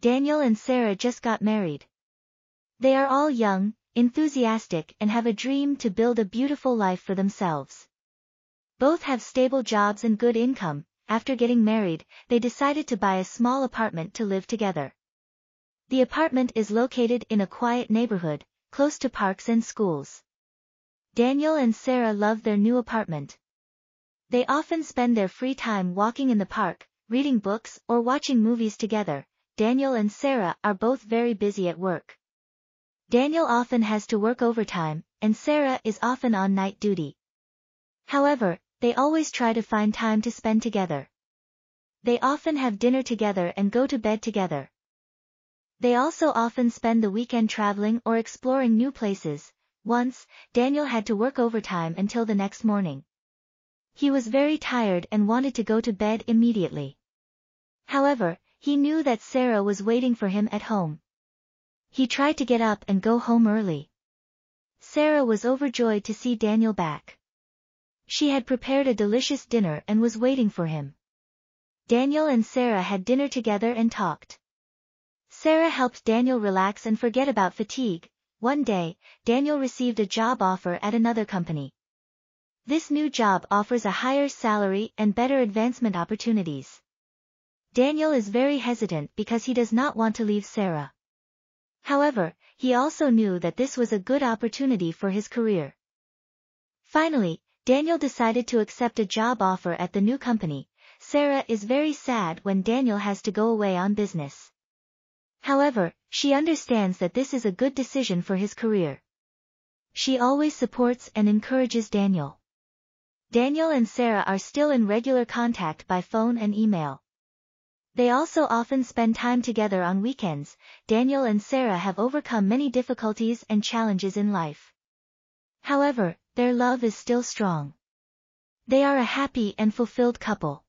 Daniel and Sarah just got married. They are all young, enthusiastic and have a dream to build a beautiful life for themselves. Both have stable jobs and good income. After getting married, they decided to buy a small apartment to live together. The apartment is located in a quiet neighborhood, close to parks and schools. Daniel and Sarah love their new apartment. They often spend their free time walking in the park, reading books, or watching movies together. Daniel and Sarah are both very busy at work. Daniel often has to work overtime, and Sarah is often on night duty. However, they always try to find time to spend together. They often have dinner together and go to bed together. They also often spend the weekend traveling or exploring new places. Once, Daniel had to work overtime until the next morning. He was very tired and wanted to go to bed immediately. However, he knew that Sarah was waiting for him at home. He tried to get up and go home early. Sarah was overjoyed to see Daniel back. She had prepared a delicious dinner and was waiting for him. Daniel and Sarah had dinner together and talked. Sarah helped Daniel relax and forget about fatigue. One day, Daniel received a job offer at another company. This new job offers a higher salary and better advancement opportunities. Daniel is very hesitant because he does not want to leave Sarah. However, he also knew that this was a good opportunity for his career. Finally, Daniel decided to accept a job offer at the new company. Sarah is very sad when Daniel has to go away on business. However, she understands that this is a good decision for his career. She always supports and encourages Daniel. Daniel and Sarah are still in regular contact by phone and email. They also often spend time together on weekends. Daniel and Sarah have overcome many difficulties and challenges in life. However, their love is still strong. They are a happy and fulfilled couple.